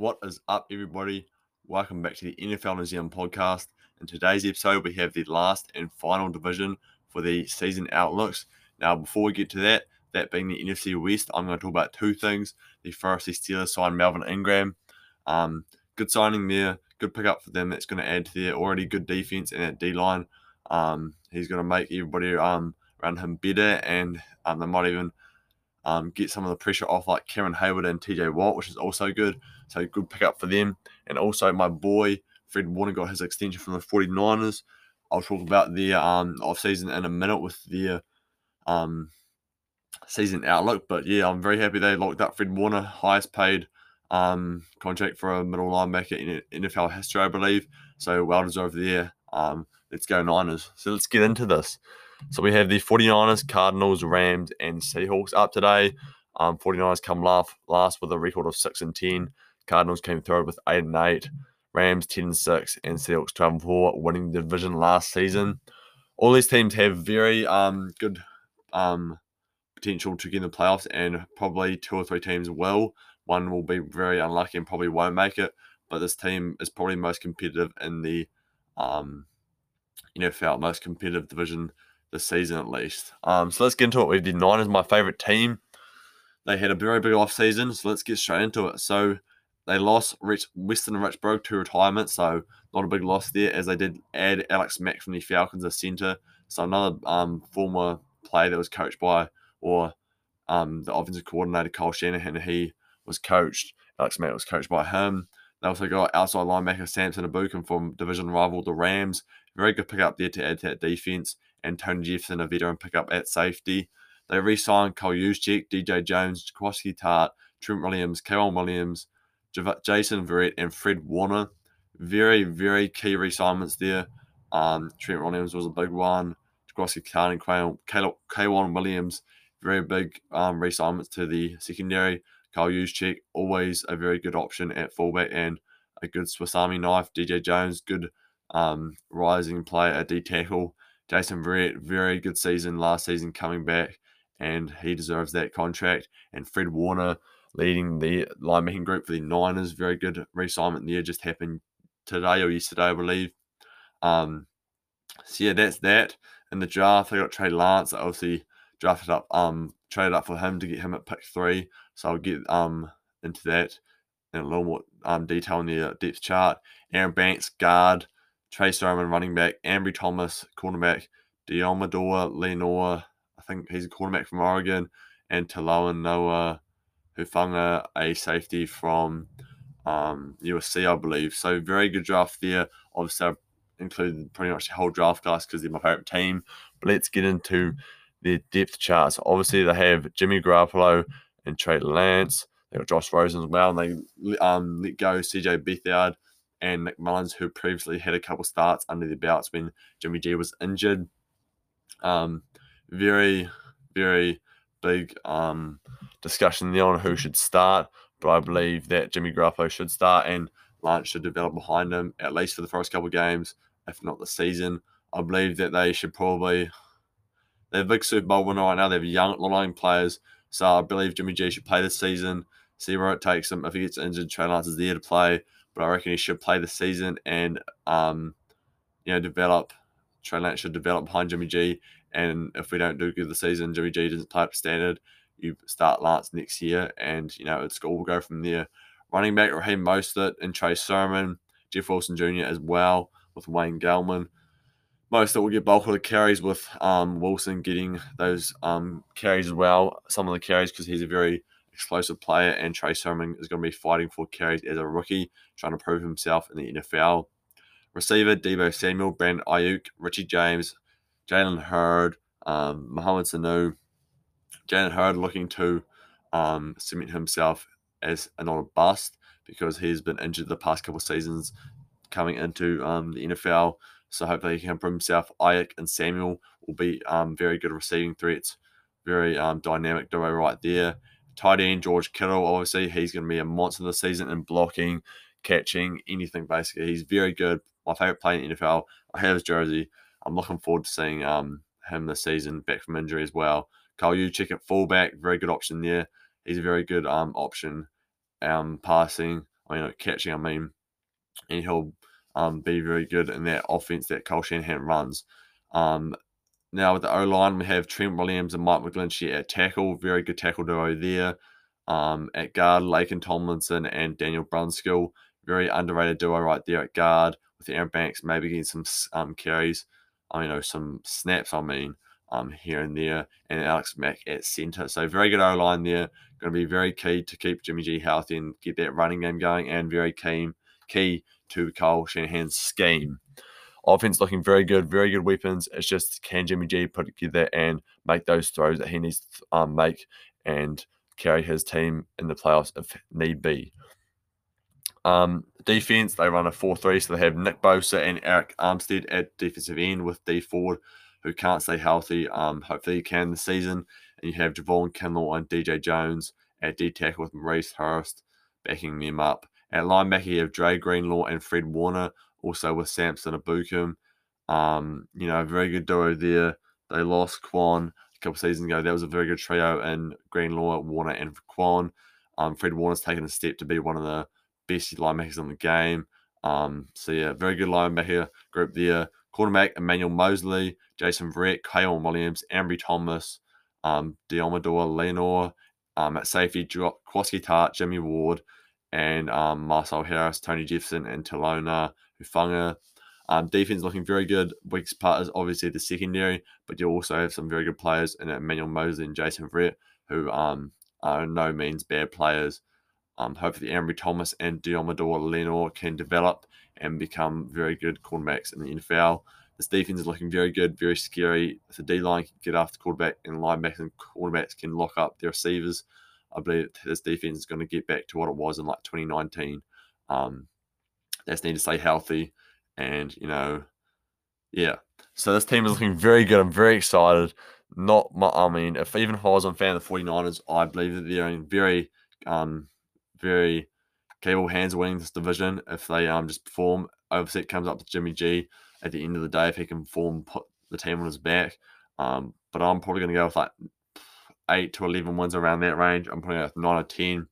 What is up, everybody? Welcome back to the NFL New Zealand podcast. In today's episode, we have the last and final division for the season outlooks. Now, before we get to that, that being the NFC West, I'm going to talk about two things. The first, the Steelers signed Melvin Ingram. Um, good signing there, good pickup for them. That's going to add to their already good defense and that D line. Um, he's going to make everybody um, around him better, and um, they might even um, get some of the pressure off like Cameron Heyward and TJ Watt, which is also good. So good pickup for them. And also my boy Fred Warner got his extension from the 49ers. I'll talk about their um, offseason in a minute with their um, season outlook. But yeah, I'm very happy they locked up Fred Warner, highest paid um, contract for a middle linebacker in NFL history, I believe. So well deserved there. Um, let's go Niners. So let's get into this. So we have the 49ers, Cardinals, Rams, and Seahawks up today. Um, 49ers come last, last with a record of 6 and 10. Cardinals came third with 8 and 8. Rams 10 and 6. And Seahawks 12 and 4, winning the division last season. All these teams have very um, good um, potential to get in the playoffs, and probably two or three teams will. One will be very unlucky and probably won't make it. But this team is probably most competitive in the um, NFL, most competitive division this season at least. Um, so let's get into it. With the Niners, my favorite team. They had a very big off season, so let's get straight into it. So they lost Rich Weston and Richburg to retirement, so not a big loss there, as they did add Alex Mack from the Falcons as centre. So another um, former player that was coached by or um, the offensive coordinator Kyle Shanahan, he was coached. Alex Mack was coached by him. They also got outside linebacker Samson Ebukam from division rival the Rams. Very good pickup there to add to that defense and Tony Jefferson, a veteran pickup at safety. They re signed Kyle Juszczyk, DJ Jones, Jaquiski Tartt, Trent Williams, K'Waun Williams, Jason Verrett, and Fred Warner. Very, very key reassignments there. Um, Trent Williams was a big one. Jaquiski Tartt and K'Waun Williams, very big um, reassignments to the secondary. Kyle Juszczyk, always a very good option at fullback and a good Swiss Army knife. DJ Jones, good um, rising player at D tackle. Jason Verrett, very good season last season coming back, and he deserves that contract. And Fred Warner leading the linemaking group for the Niners, very good reassignment there, just happened today or yesterday, I believe. Um, so yeah, that's that. In the draft, they got Trey Lance, obviously drafted up, um, traded up for him to get him at pick three. So I'll get um into that in a little more um detail in the uh, depth chart. Aaron Banks, guard. Trey Sermon, running back, Ambry Thomas, cornerback, Deommodore Lenoir, I think he's a cornerback from Oregon, and Talanoa Noah Hufanga, a safety from um, USC, I believe. So very good draft there. Obviously, I've included pretty much the whole draft class because they're my favorite team. But let's get into the depth charts. Obviously, they have Jimmy Garoppolo and Trey Lance. They got Josh Rosen as well, and they um, let go CJ Beathard and Nick Mullens, who previously had a couple starts under their belts when Jimmy G was injured. Um, very, very big um, discussion there on who should start, but I believe that Jimmy Garoppolo should start and Lance should develop behind him at least for the first couple of games, if not the season. I believe that they should probably. They're a big Super Bowl winner right now. They have young, young players, so I believe Jimmy G should play this season. See where it takes him. If he gets injured, Trey Lance is there to play but I reckon he should play the season and um, you know develop. Trey Lance should develop behind Jimmy G, and if we don't do good the season, Jimmy G doesn't play up to standard. You start Lance next year, and you know it's all go from there. Running back Raheem Mostert and Trey Sermon, Jeff Wilson Jr. as well with Wayne Gallman. Mostert will get bulk of the carries with um, Wilson getting those um, carries as well. Some of the carries because he's a very explosive player, and Trey Sermon is going to be fighting for carries as a rookie, trying to prove himself in the NFL. Receiver Deebo Samuel, Brandon Aiyuk, Richie James, Jalen Hurd, um, Mohamed Sanu. Jalen Hurd looking to um, cement himself as a not a bust because he's been injured the past couple of seasons coming into um, the NFL. So hopefully he can prove himself. Aiyuk and Samuel will be um, very good receiving threats, very um, dynamic duo right there. Tight end George Kittle, obviously, he's going to be a monster this season in blocking, catching, anything basically. He's very good. My favorite player in the NFL. I have his jersey. I'm looking forward to seeing um, him this season back from injury as well. Kyle Juszczyk at fullback, very good option there. He's a very good um, option um, passing I mean, catching, I mean, and he'll um, be very good in that offense that Kyle Shanahan runs. Um, now with the O line, we have Trent Williams and Mike McGlinchey at tackle. Very good tackle duo there. Um, at guard, Laken Tomlinson and Daniel Brunskill. Very underrated duo right there at guard with Aaron Banks maybe getting some um, carries. I know some snaps. I mean, um, here and there, and Alex Mack at centre. So very good O line there. Going to be very key to keep Jimmy G healthy and get that running game going, and very key key to Kyle Shanahan's scheme. Offense looking very good, very good weapons. It's just can Jimmy G put it together and make those throws that he needs to um, make and carry his team in the playoffs if need be. Um, defense, they run a 4 3, so they have Nick Bosa and Arik Armstead at defensive end with Dee Ford, who can't stay healthy. Um, hopefully, he can this season. And you have Javon Kinlaw and DJ Jones at D tackle with Maurice Hurst backing them up. At linebacker, you have Dre Greenlaw and Fred Warner, also with Samson Ebukam. Um, you know, very good duo there. They lost Kwon a couple seasons ago. That was a very good trio in Greenlaw, Warner, and Kwon. Um, Fred Warner's taken a step to be one of the best linebackers in the game. Um, so yeah, very good linebacker group there. Quarterback Emmanuel Moseley, Jason Verrett, Kyle Williams, Ambry Thomas, um, Deommodore Lenoir. Um, at safety, Jaquiski Tartt, Jimmy Ward, and um, Marcel Harris, Tony Jefferson, and Talanoa Hufanga. Um, defense looking very good. Weakest part is obviously the secondary, but you also have some very good players in Emmanuel Moseley and Jason Verrett, who um, are no means bad players. Um, hopefully, Ambry Thomas and Deommodore Lenoir can develop and become very good cornerbacks in the NFL. This defense is looking very good, very scary. If the D line can get after quarterback and linebackers and cornerbacks can lock up their receivers, I believe this defense is going to get back to what it was in like 2019. Um, they just need to stay healthy, and you know, yeah. So this team is looking very good. I'm very excited. Not my, I mean, if even if I was a fan of the 49ers, I believe that they're in very, um, very capable hands winning this division if they um just perform. Obviously, it comes up to Jimmy G at the end of the day if he can form put the team on his back. Um, but I'm probably going to go with like eight to eleven wins around that range. I'm putting it nine or ten.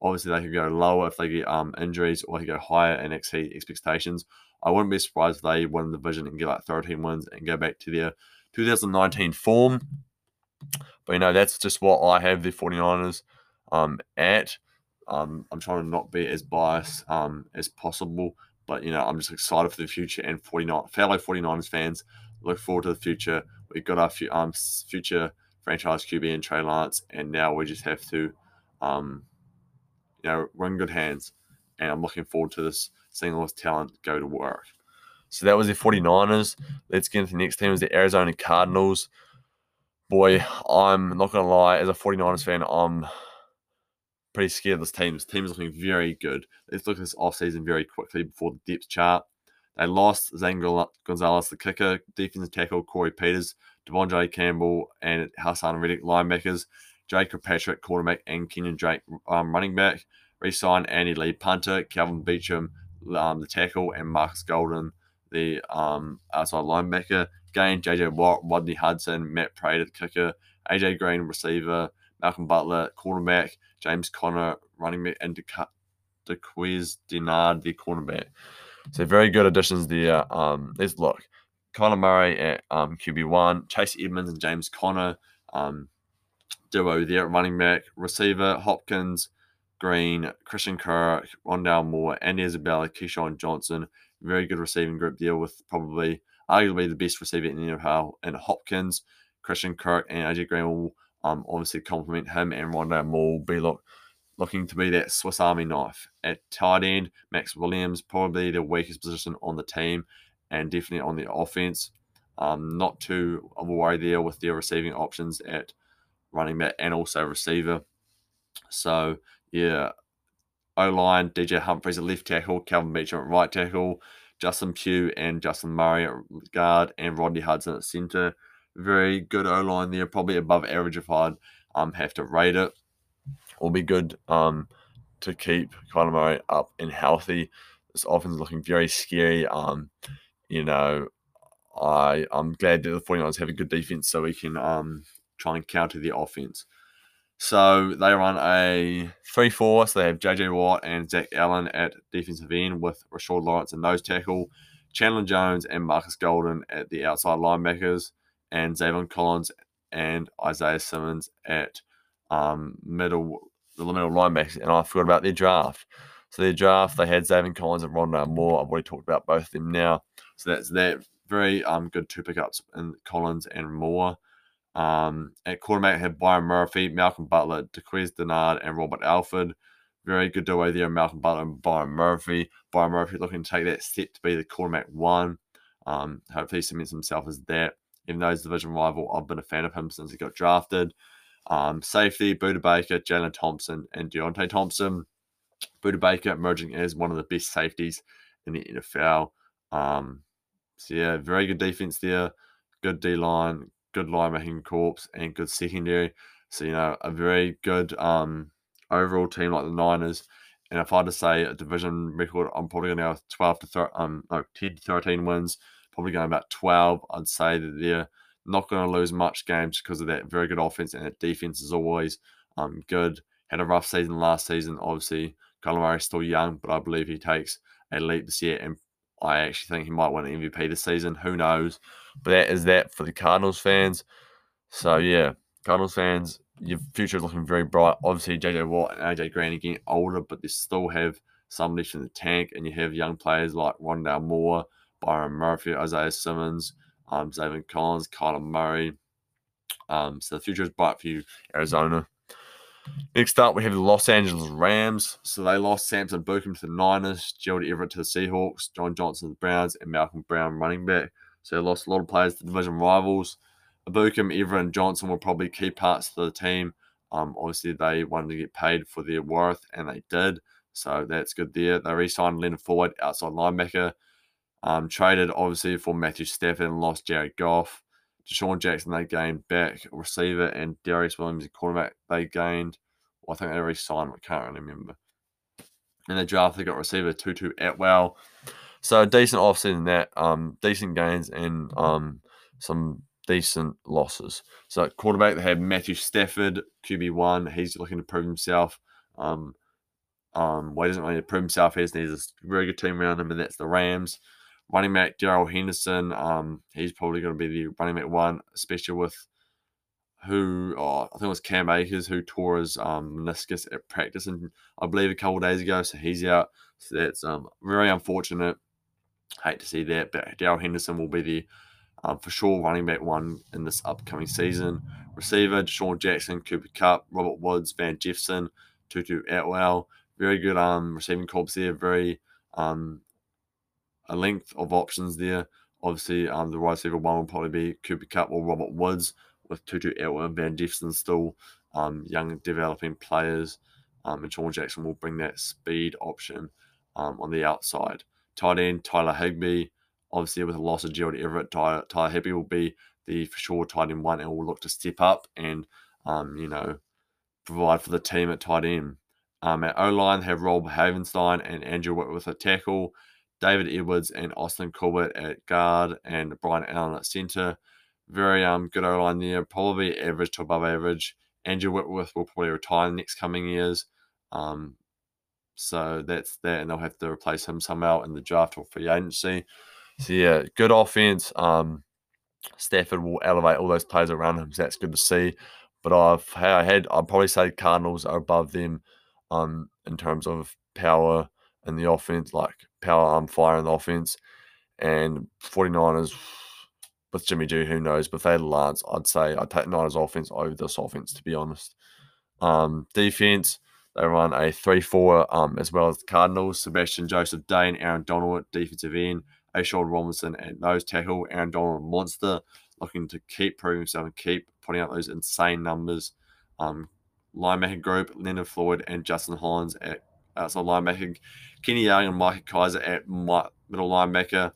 Obviously, they could go lower if they get um, injuries, or they go higher and exceed expectations. I wouldn't be surprised if they win the division and get like 13 wins and go back to their 2019 form. But you know, that's just what I have the 49ers um, at. Um, I'm trying to not be as biased um, as possible, but you know, I'm just excited for the future and 49 fellow 49ers fans look forward to the future. We've got our um, future franchise QB and Trey Lance, and now we just have to, um, you know, we're in good hands. And I'm looking forward to this, seeing all this talent go to work. So that was the 49ers. Let's get into the next team, is the Arizona Cardinals. Boy, I'm not to lie, as a 49ers fan, I'm pretty scared of this team. This team is looking very good. Let's look at this offseason very quickly before the depth chart. They lost Zane Gonzalez, the kicker, defensive tackle Corey Peters, De'Vondre Campbell, and Haason Reddick, linebackers, Jacob Patrick, quarterback, and Kenyan Drake, um, running back. Resigned Andy Lee, punter, Calvin Beachum, um, the tackle, and Marcus Golden, the um, outside linebacker. Gain JJ Watt, Rodney Hudson, Matt Prater, the kicker, AJ Green, receiver, Malcolm Butler, quarterback, James Conner, running back, and Darqueze Dennard, the cornerback. So very good additions there. Um, let's look. Kyler Murray at um, QB1, Chase Edmonds and James Conner, um, duo there at running back, receiver, Hopkins, Green, Christian Kirk, Rondale Moore, and Isabella, KeeSean Johnson. Very good receiving group there with probably arguably the best receiver in the NFL and Hopkins, Christian Kirk, and AJ Green will um, obviously compliment him and Rondale Moore be look, looking to be that Swiss Army knife. At tight end, Maxx Williams, probably the weakest position on the team and definitely on the offense. Um, not too worry there with their receiving options at running back and also receiver. So, yeah, O line, DJ Humphries at left tackle, Calvin Beachum at right tackle, Justin Pugh and Justin Murray at guard, and Rodney Hudson at center. Very good O line there, probably above average if I'd um, have to rate it. Will be good um, to keep Kyler Murray up and healthy. This offense is looking very scary. Um, you know, I I'm glad that the 49ers have a good defense so we can um try and counter the offense. So they run a 3 4. So they have JJ Watt and Zach Allen at defensive end with Rashard Lawrence and nose tackle, Chandler Jones and Marcus Golden at the outside linebackers, and Zaven Collins and Isaiah Simmons at um, middle the middle linebackers. And I forgot about their draft. So their draft, they had Zaven Collins and Rondale Moore. I've already talked about both of them now. So that's that. Very um, good two pickups in Collins and Moore. Um, at quarterback, had Byron Murphy, Malcolm Butler, Darqueze Dennard, and Robert Alford. Very good duo there, Malcolm Butler and Byron Murphy. Byron Murphy looking to take that step to be the quarterback one. Um, hopefully, he cements himself as that. Even though he's division rival, I've been a fan of him since he got drafted. Um, safety, Budda Baker, Jalen Thompson, and Deonte Thompson. Budda Baker emerging as one of the best safeties in the NFL. Um, so, yeah, very good defense there. Good D line, good linebacking corps and good secondary. So, you know, a very good um, overall team like the Niners. And if I had to say a division record, I'm probably going to go with 12 to 13, um, no, 10 to 13 wins, probably going about 12. I'd say that they're not going to lose much games because of that very good offense and that defense is always um, good. Had a rough season last season. Obviously, Murray's still young, but I believe he takes a leap this year and I actually think he might win an MVP this season. Who knows? But that is that for the Cardinals fans. So yeah, Cardinals fans, your future is looking very bright. Obviously, JJ Watt and AJ Green are getting older, but they still have some left in the tank, and you have young players like Rondale Moore, Byron Murphy, Isaiah Simmons, um, Zaven Collins, Kyler Murray. Um, so the future is bright for you, Arizona. Next up, we have the Los Angeles Rams. So they lost Samson Ebukam to the Niners, Gerald Everett to the Seahawks, John Johnson to the Browns, and Malcolm Brown running back. So they lost a lot of players to division rivals. Ebukam, Everett, and Johnson were probably key parts of the team. Um, obviously, they wanted to get paid for their worth, and they did. So that's good there. They re signed Leonard Floyd, outside linebacker. Um, traded, obviously, for Matthew Stafford lost Jared Goff. DeSean Jackson, they gained back receiver, and Darious Williams, quarterback, they gained. Well, I think they already signed, I can't really remember. In the draft, they got receiver Tutu Atwell. So decent offseason that, um, decent gains and um, some decent losses. So quarterback, they had Matthew Stafford, QB1. He's looking to prove himself. Um, um, well, he doesn't really prove himself. He needs a very good team around him, and that's the Rams. Running back Darrell Henderson, um, he's probably going to be the running back one, especially with who oh, I think it was Cam Akers who tore his um, meniscus at practice, and I believe a couple days ago, so he's out. So that's um, very unfortunate. Hate to see that, but Darrell Henderson will be the um, for sure running back one in this upcoming season. Receiver DeSean Jackson, Cooper Kupp, Robert Woods, Van Jefferson, Tutu Atwell. Very good um, receiving corps there. Very um, a length of options there. Obviously, um, the wide receiver one will probably be Cooper Kupp or Robert Woods, with Tutu Atwell and Van Jefferson still um, young developing players. Um, and Sean Jackson will bring that speed option um, on the outside. Tight end, Tyler Higbee. Obviously, with the loss of Gerald Everett, Tyler, Tyler Higbee will be the for sure tight end one and will look to step up and, um, you know, provide for the team at tight end. Um, at O line, have Rob Havenstein and Andrew Whitworth a tackle. David Edwards and Austin Corbett at guard, and Brian Allen at center. Very um good O line there, probably average to above average. Andrew Whitworth will probably retire in the next coming years. Um, so that's that, and they'll have to replace him somehow in the draft or free agency. So yeah, good offense. Um, Stafford will elevate all those players around him, so that's good to see. But I've I had I'd probably say Cardinals are above them, um, in terms of power in the offense, like power arm fire in the offense. And 49ers with Jimmy G, who knows? But if they had Lance, I'd say I'd take Niners offense over this offense, to be honest. Um, defense, they run a 3 4 um, as well as the Cardinals. Sebastian Joseph-Day, Aaron Donald defensive end, A'Shawn Robinson at nose tackle, Aaron Donald monster, looking to keep proving himself and keep putting out those insane numbers. Um, linebacker group, Leonard Floyd and Justin Hollins at outside linebacker, Kenny Young and Micah Kiser at middle linebacker,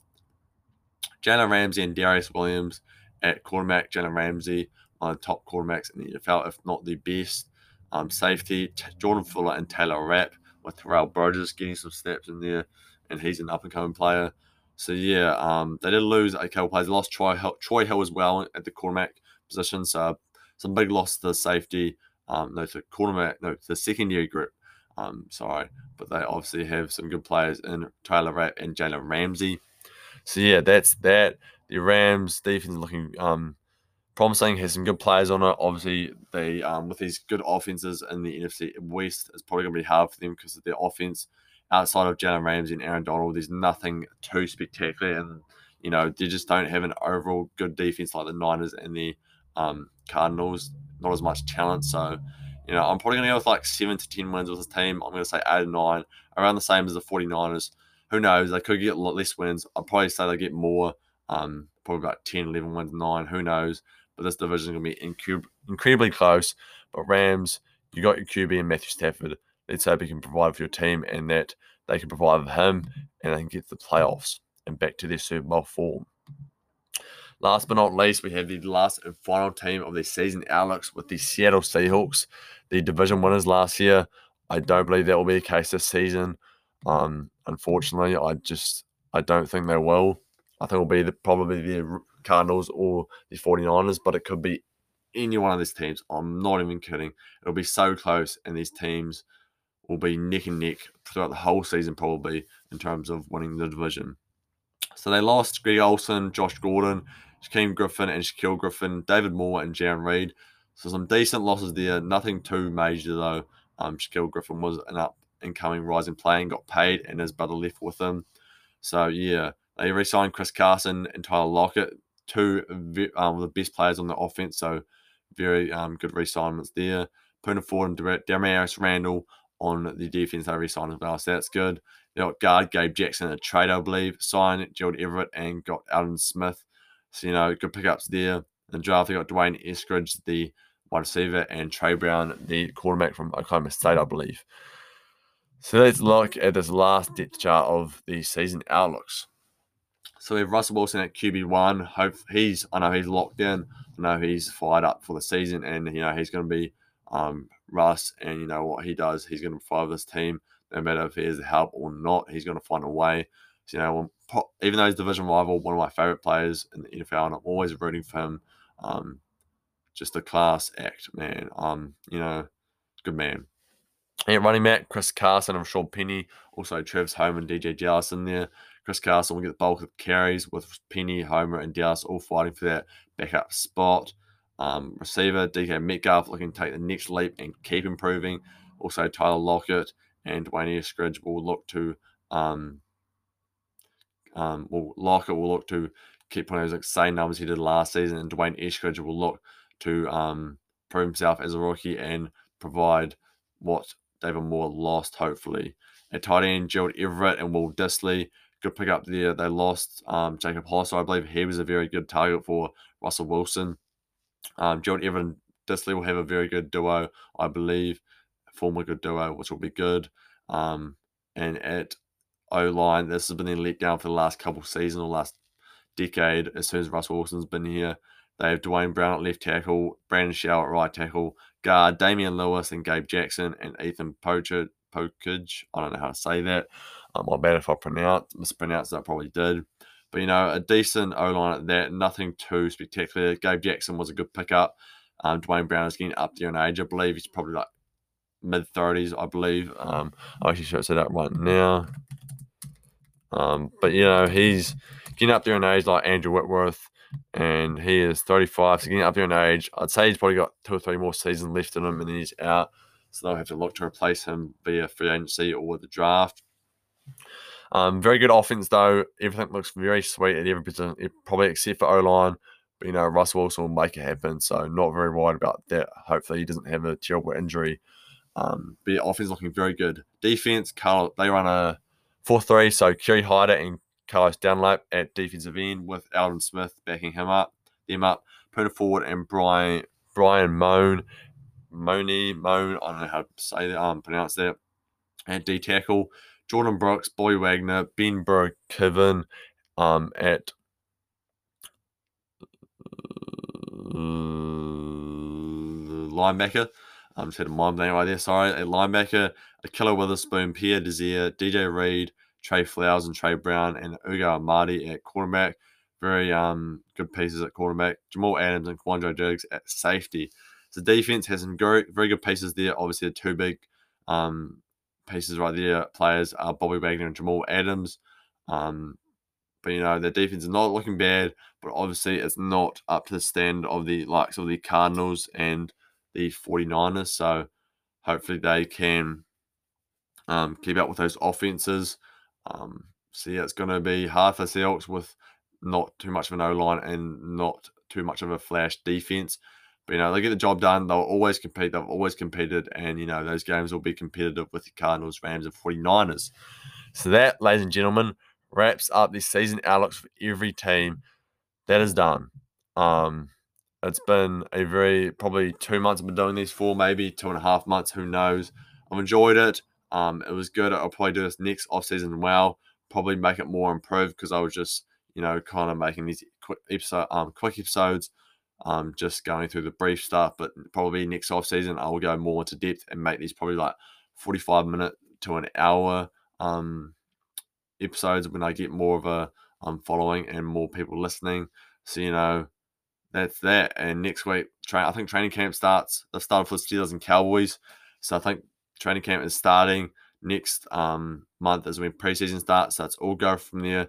Jalen Ramsey and Darious Williams at quarterback, Jalen Ramsey on the top quarterbacks in the NFL, if not the best. Um, safety, T- Jordan Fuller and Taylor Rapp, with Terrell Burgess getting some snaps in there, and he's an up and coming player. So yeah, um, they did lose a couple players. They lost Troy Hill, Troy Hill as well at the quarterback position. So some big loss to safety Um, no, to quarterback, no, the secondary group. Um, sorry, but they obviously have some good players in Taylor Rapp and Jalen Ramsey. So yeah, that's that. The Rams defense looking um, promising, has some good players on it. Obviously, they um, with these good offenses in the NFC West, it's probably going to be hard for them because of their offense. Outside of Jalen Ramsey and Aaron Donald, there's nothing too spectacular, and you know they just don't have an overall good defense like the Niners and the um, Cardinals. Not as much talent, so you know I'm probably going to go with like seven to ten wins with this team. I'm going to say eight or nine, around the same as the 49ers. Who knows? They could get a lot less wins. I'd probably say they get more, um, probably about 10, 11 wins, nine. Who knows? but this division is going to be incub- incredibly close. But Rams, you got your QB and Matthew Stafford. Let's hope he can provide for your team and that they can provide for him and they can get to the playoffs and back to their Super Bowl form. Last but not least, we have the last and final team of the season outlooks with the Seattle Seahawks, the division winners last year. I don't believe that will be the case this season. Um, unfortunately, I just I don't think they will. I think it'll be the, probably the Cardinals or the 49ers, but it could be any one of these teams. I'm not even kidding. It'll be so close, and these teams will be neck and neck throughout the whole season, probably in terms of winning the division. So they lost Greg Olsen, Josh Gordon, Shaquem Griffin, and Shaquill Griffin, David Moore, and Jarran Reed. So some decent losses there. Nothing too major though. Um, Shaquill Griffin was an up and coming rising player and got paid, and his brother left with him. So yeah, they re-signed Chris Carson and Tyler Lockett two um, the best players on the offense. So very um, good re-signments there. Poona Ford and Damarious Randall on the defense they re-signed as well. So that's good. They got guard Gabe Jackson a trade, I believe. Signed Gerald Everett and got Aldon Smith. So you know, good pickups there. The draft, they got D'Wayne Eskridge, the wide receiver, and Trey Brown, the quarterback from Oklahoma State, I believe. So let's look at this last depth chart of the season outlooks. So we have Russell Wilson at QB one. Hope he's I know he's locked in. I know he's fired up for the season, and you know he's going to be um, Russ. And you know what he does, he's going to provide this team no matter if he has help or not. He's going to find a way. You know, even though he's division rival, one of my favorite players in the NFL, and I'm always rooting for him. Um, just a class act, man. Um, you know, good man. And running back, Chris Carson I'm sure Penny, also Travis Homer and DJ Jellison there. Chris Carson will get the bulk of carries with Penny, Homer, and Dallas all fighting for that backup spot. Um, receiver DK Metcalf looking to take the next leap and keep improving. Also, Tyler Lockett and D'Wayne Eskridge will look to um, um, well, Lockett will look to keep putting those same numbers he did last season, and D'Wayne Eskridge will look to um, prove himself as a rookie and provide what David Moore lost, hopefully. At tight end, Gerald Everett and Will Dissly good pick up there. They lost um, Jacob Hollister. I believe he was a very good target for Russell Wilson. Um, Gerald Evan Dissly will have a very good duo, I believe, form a good duo, which will be good. Um, and at O line, this has been a letdown for the last couple seasons or last decade. As soon as Russell Wilson's been here, they have Duane Brown at left tackle, Brandon Shell at right tackle, guard Damien Lewis and Gabe Jackson, and Ethan Pocher, Pokage. I don't know how to say that. My bad if I pronounce mispronounced. I probably did. But you know, a decent O line at that. Nothing too spectacular. Gabe Jackson was a good pickup. Um, Duane Brown is getting up there in age. I believe he's probably like mid thirties. I believe. Um, I actually should say that right now. Um, but you know, he's getting up there in age like Andrew Whitworth, and he is 35, so getting up there in age. I'd say he's probably got two or three more seasons left in him, and then he's out. So they'll have to look to replace him via free agency or the draft. Um, very good offense though. Everything looks very sweet at every position, probably except for O line. But you know, Russell Wilson will make it happen. So not very worried about that. Hopefully he doesn't have a terrible injury. Um, but yeah, offense looking very good. Defense, Carl, they run a 4-3. So Kerry Hyder and Carlos Dunlap at defensive end with Aldon Smith backing him up, them up. Poona Ford and Brian Brian Moan, Moni Moan. I don't know how to say that. Um, pronounce that. At D tackle, Jordyn Brooks, Boy Wagner, Ben Kevin um, at linebacker. I'm just had a mind blank right there. Sorry, a linebacker, Ahkello Witherspoon, Pierre Desir, DJ Reed, Tre Flowers, and Trey Brown, and Ugo Amadi at quarterback. Very um good pieces at quarterback. Jamal Adams and Quandre Diggs at safety. The defense has some very, very good pieces there. Obviously, the two big um, pieces right there, players are Bobby Wagner and Jamal Adams. Um, but you know, the defense is not looking bad, but obviously it's not up to the standard of the likes of the Cardinals and the 49ers. So hopefully they can um, keep up with those offenses. Um, so yeah, it's going to be hard for Seahawks with not too much of an O line and not too much of a flash defense. But you know, they get the job done. They'll always compete. They've always competed, and you know, those games will be competitive with the Cardinals, Rams, and 49ers. So that, ladies and gentlemen, wraps up the season outlooks for every team. That is done. Um, it's been a very probably two months I've been doing these for, maybe two and a half months. Who knows? I've enjoyed it. Um, it was good. I'll probably do this next off season well. Probably make it more improved because I was just you know kind of making these quick episode um quick episodes, um just going through the brief stuff. But probably next off season I will go more into depth and make these probably like forty five minute to an hour um episodes when I get more of a um following and more people listening. So you know that's that. And next week, tra- I think training camp starts. They've started for the Steelers and Cowboys. So I think training camp is starting next um, month as when preseason starts. So that's all go from there.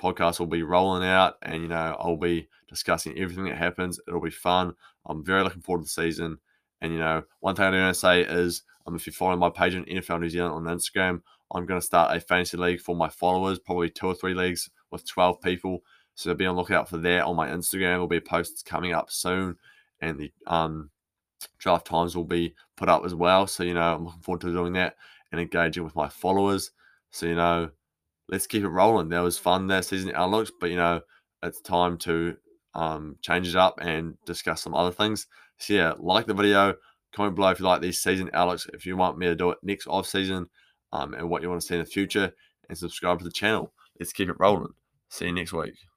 Podcast will be rolling out, and you know I'll be discussing everything that happens. It'll be fun. I'm very looking forward to the season. And you know, one thing I do want to say is, um, if you follow my page on NFL New Zealand on Instagram, I'm going to start a fantasy league for my followers, probably two or three leagues with 12 people. So be on the lookout for that on my Instagram. There'll be posts coming up soon, and the um, draft times will be put up as well. So you know, I'm looking forward to doing that and engaging with my followers. So you know, let's keep it rolling. That was fun that season outlooks, but you know, it's time to um, change it up and discuss some other things. So yeah, like the video, comment below if you like these season outlooks. If you want me to do it next off season, um, and what you want to see in the future, and subscribe to the channel. Let's keep it rolling. See you next week.